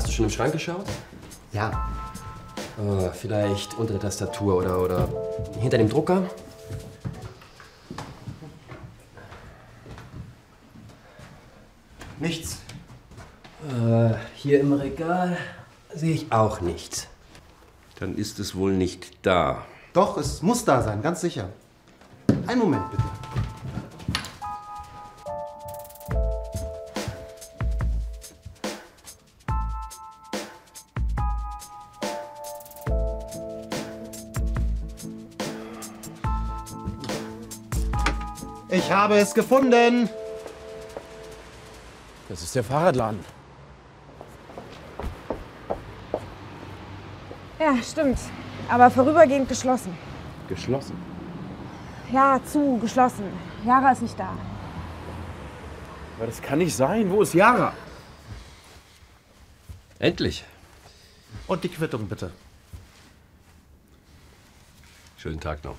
schon im Schrank geschaut? Ja. Oh, vielleicht unter der Tastatur oder, oder hinter dem Drucker? Nichts. Äh, hier im Regal sehe ich auch nichts. Dann ist es wohl nicht da. Doch, es muss da sein, ganz sicher. Einen Moment bitte. Ich habe es gefunden. Das ist der Fahrradladen. Ja, stimmt. Aber vorübergehend geschlossen. Geschlossen. Ja, zu, geschlossen. Jara ist nicht da. Aber das kann nicht sein. Wo ist Yara? Endlich. Und die Quittung bitte. Schönen Tag noch.